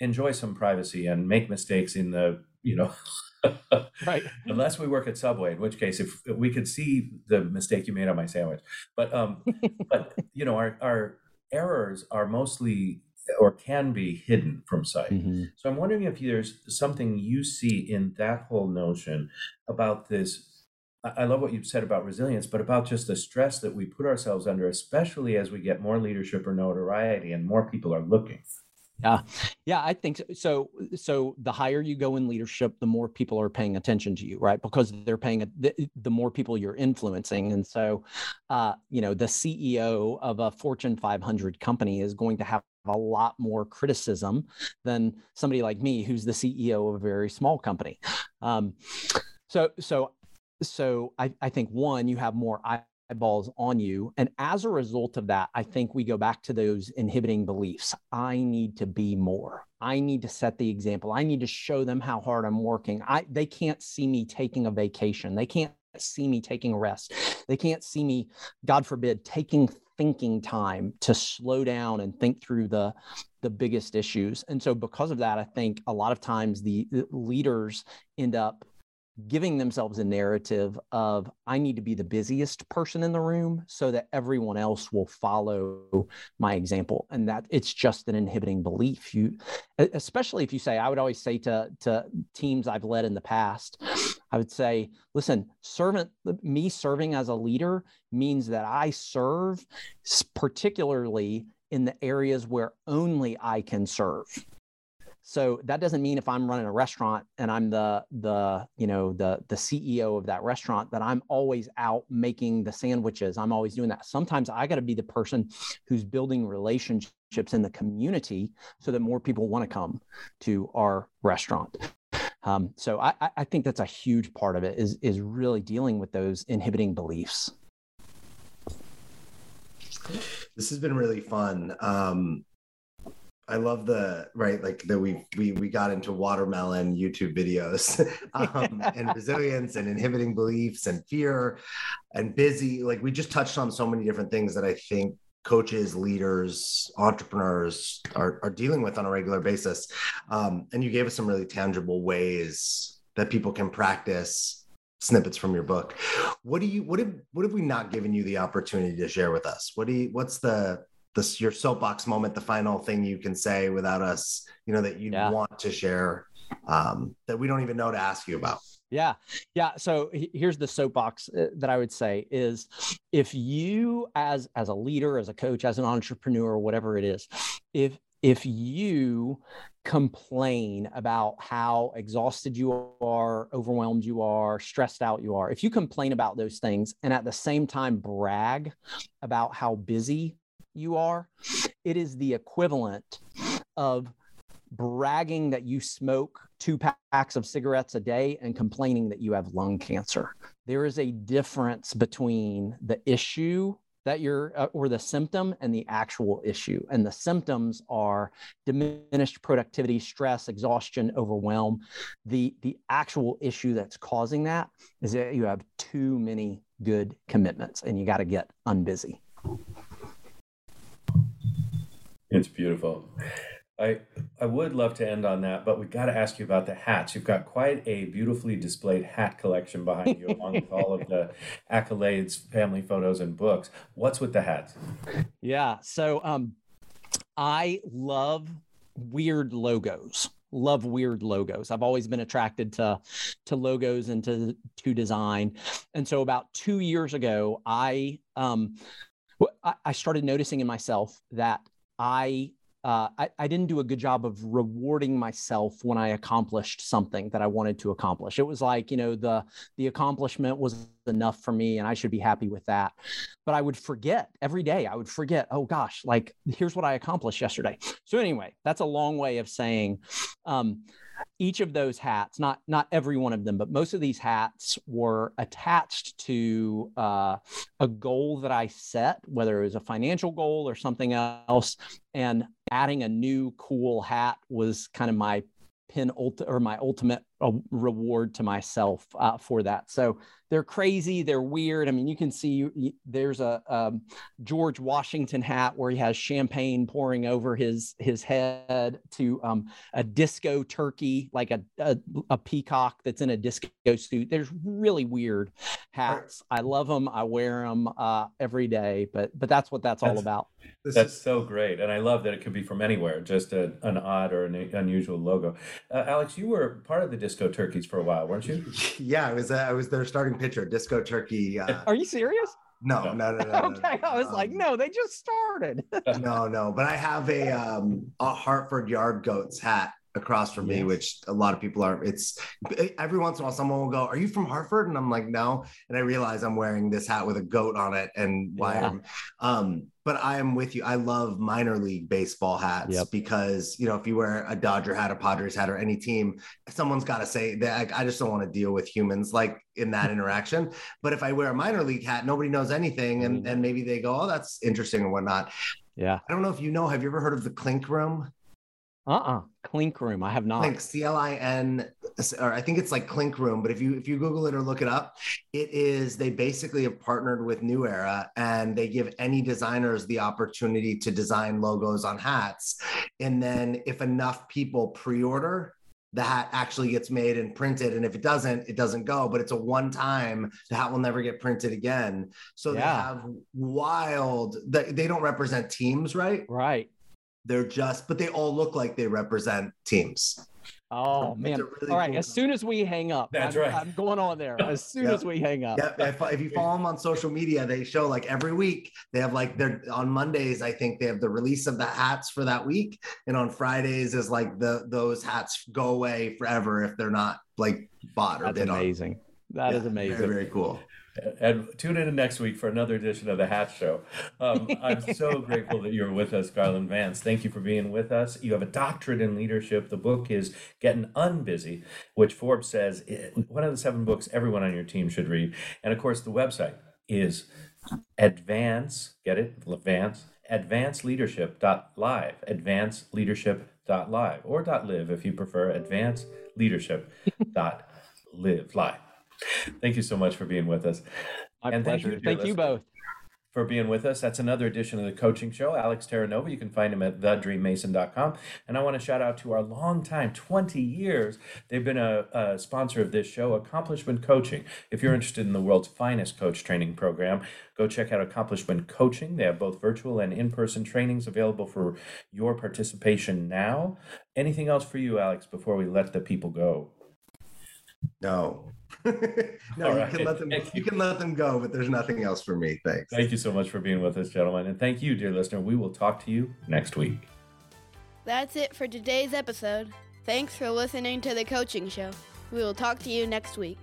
enjoy some privacy and make mistakes in the, you know, (laughs) right. (laughs) Unless we work at Subway, in which case, if we could see the mistake you made on my sandwich, but um, (laughs) but you know, our our errors are mostly or can be hidden from sight. Mm-hmm. So I'm wondering if there's something you see in that whole notion about this. I love what you've said about resilience, but about just the stress that we put ourselves under, especially as we get more leadership or notoriety and more people are looking. Yeah, yeah, I think so. so. The higher you go in leadership, the more people are paying attention to you, right? Because they're paying a, the, the more people you're influencing, and so, uh, you know, the CEO of a Fortune 500 company is going to have a lot more criticism than somebody like me, who's the CEO of a very small company. Um, so, so, so I, I think one, you have more eyeballs on you. And as a result of that, I think we go back to those inhibiting beliefs. I need to be more. I need to set the example. I need to show them how hard I'm working. I they can't see me taking a vacation. They can't see me taking a rest. They can't see me, God forbid, taking thinking time to slow down and think through the the biggest issues. And so because of that, I think a lot of times the leaders end up giving themselves a narrative of I need to be the busiest person in the room so that everyone else will follow my example. And that it's just an inhibiting belief. You especially if you say I would always say to to teams I've led in the past I would say listen servant me serving as a leader means that I serve particularly in the areas where only I can serve so that doesn't mean if i'm running a restaurant and i'm the the you know the the ceo of that restaurant that i'm always out making the sandwiches. I'm always doing that. Sometimes i got to be the person who's building relationships in the community so that more people want to come to our restaurant. Um, so I, I think that's a huge part of it is is really dealing with those inhibiting beliefs. This has been really fun. Um, I love the right, like that we we we got into watermelon YouTube videos (laughs) um, and (laughs) resilience and inhibiting beliefs and fear and busy. Like we just touched on so many different things that I think coaches, leaders, entrepreneurs are, are dealing with on a regular basis. Um, and you gave us some really tangible ways that people can practice snippets from your book. What do you what have what have we not given you the opportunity to share with us? What do you what's the this your soapbox moment, the final thing you can say without us, you know, that you yeah. want to share um, that we don't even know to ask you about. Yeah. Yeah. So here's the soapbox uh, that I would say is if you as as a leader, as a coach, as an entrepreneur, whatever it is, if if you complain about how exhausted you are, overwhelmed you are, stressed out you are, if you complain about those things and at the same time brag about how busy you are, it is the equivalent of bragging that you smoke two packs of cigarettes a day and complaining that you have lung cancer. There is a difference between the issue that you're uh, or the symptom and the actual issue. And the symptoms are diminished productivity stress exhaustion overwhelm. The the actual issue that's causing that is that you have too many good commitments and you got to get unbusy it's beautiful. I I would love to end on that, but we've got to ask you about the hats. You've got quite a beautifully displayed hat collection behind you, along with all of the accolades, family photos, and books. What's with the hats? Yeah, so um, I love weird logos. Love weird logos. I've always been attracted to to logos and to to design. And so about two years ago, I um, I started noticing in myself that I uh, I, I, didn't do a good job of rewarding myself when I accomplished something that I wanted to accomplish. It was like, you know, the the accomplishment was enough for me and I should be happy with that. But I would forget every day. I would forget, oh gosh, like here's what I accomplished yesterday. So anyway, that's a long way of saying um, each of those hats, not not every one of them, but most of these hats were attached to uh, a goal that I set, whether it was a financial goal or something else. And adding a new cool hat was kind of my pin ult- or my ultimate uh, reward to myself uh, for that. So they're crazy, they're weird. I mean, you can see there's a um, George Washington hat where he has champagne pouring over his his head to um, a disco turkey, like a, a, a peacock that's in a disco suit. There's really weird hats. I love them. I wear them uh, every day. But but that's what that's, that's all about. That's so great, and I love that it could be from anywhere, just a, an odd or an unusual logo. Uh, Alex, you were part of the Disco Turkeys for a while, weren't you? (laughs) Yeah, I was. Uh, I was their starting pitcher, Disco Turkey. Uh, (laughs) Are you serious? No, no, no, no. no (laughs) okay, no, I was um, like, no, they just started. no, no, but I have a um a Hartford Yard Goats hat across from yes. me, which a lot of people are. It's every once in a while someone will go, "Are you from Hartford?" And I'm like, "No," and I realize I'm wearing this hat with a goat on it, and why yeah. I'm. Um, but I am with you. I love minor league baseball hats yep. because you know if you wear a Dodger hat, a Padres hat, or any team, someone's got to say that. I just don't want to deal with humans like in that (laughs) interaction. But if I wear a minor league hat, nobody knows anything, and and maybe they go, "Oh, that's interesting" and whatnot. Yeah. I don't know if you know. Have you ever heard of the Clink Room? Uh-uh. Clink Room. I have not. Clink, C-L-I-N, or I think it's like Clink Room, but if you if you Google it or look it up, it is they basically have partnered with New Era and they give any designers the opportunity to design logos on hats. And then if enough people pre-order, the hat actually gets made and printed. And if it doesn't, it doesn't go, but it's a one time, the hat will never get printed again. So yeah. they have wild, they don't represent teams, right? Right they're just, but they all look like they represent teams. Oh man! Really All right. Cool as soon as we hang up, that's I'm, right. I'm going on there as soon yep. as we hang up. Yep. If, if, you follow them on social media, they show like every week they have like they're on Mondays. I think they have the release of the hats for that week, and on Fridays is like the those hats go away forever if they're not like bought or that's bid amazing. On. That yeah, is amazing. Very, very cool and tune in next week for another edition of the Hat Show. Um, I'm so (laughs) grateful that you're with us, Garland Vance. Thank you for being with us. You have a doctorate in leadership. The book is Getting Unbusy, which Forbes says one of the seven books everyone on your team should read. And of course, the website is advance, get it? Advance, advanceleadership.live, advanceleadership.live, or .live if you prefer, advanceleadership.live, live. Thank you so much for being with us. My and pleasure. Thank you, thank you both for being with us. That's another edition of the coaching show. Alex Terranova. You can find him at thedreammason.com. And I want to shout out to our long time, 20 years. They've been a, a, sponsor of this show, Accomplishment Coaching. If you're interested in the world's finest coach training program, go check out Accomplishment Coaching. They have both virtual and in person trainings available for your participation now. Anything else for you, Alex, before we let the people go? No. (laughs) no, All you right. can let them you. you can let them go, but there's nothing else for me. Thanks. Thank you so much for being with us, gentlemen. And thank you, dear listener. We will talk to you next week. That's it for today's episode. Thanks for listening to the coaching show. We will talk to you next week.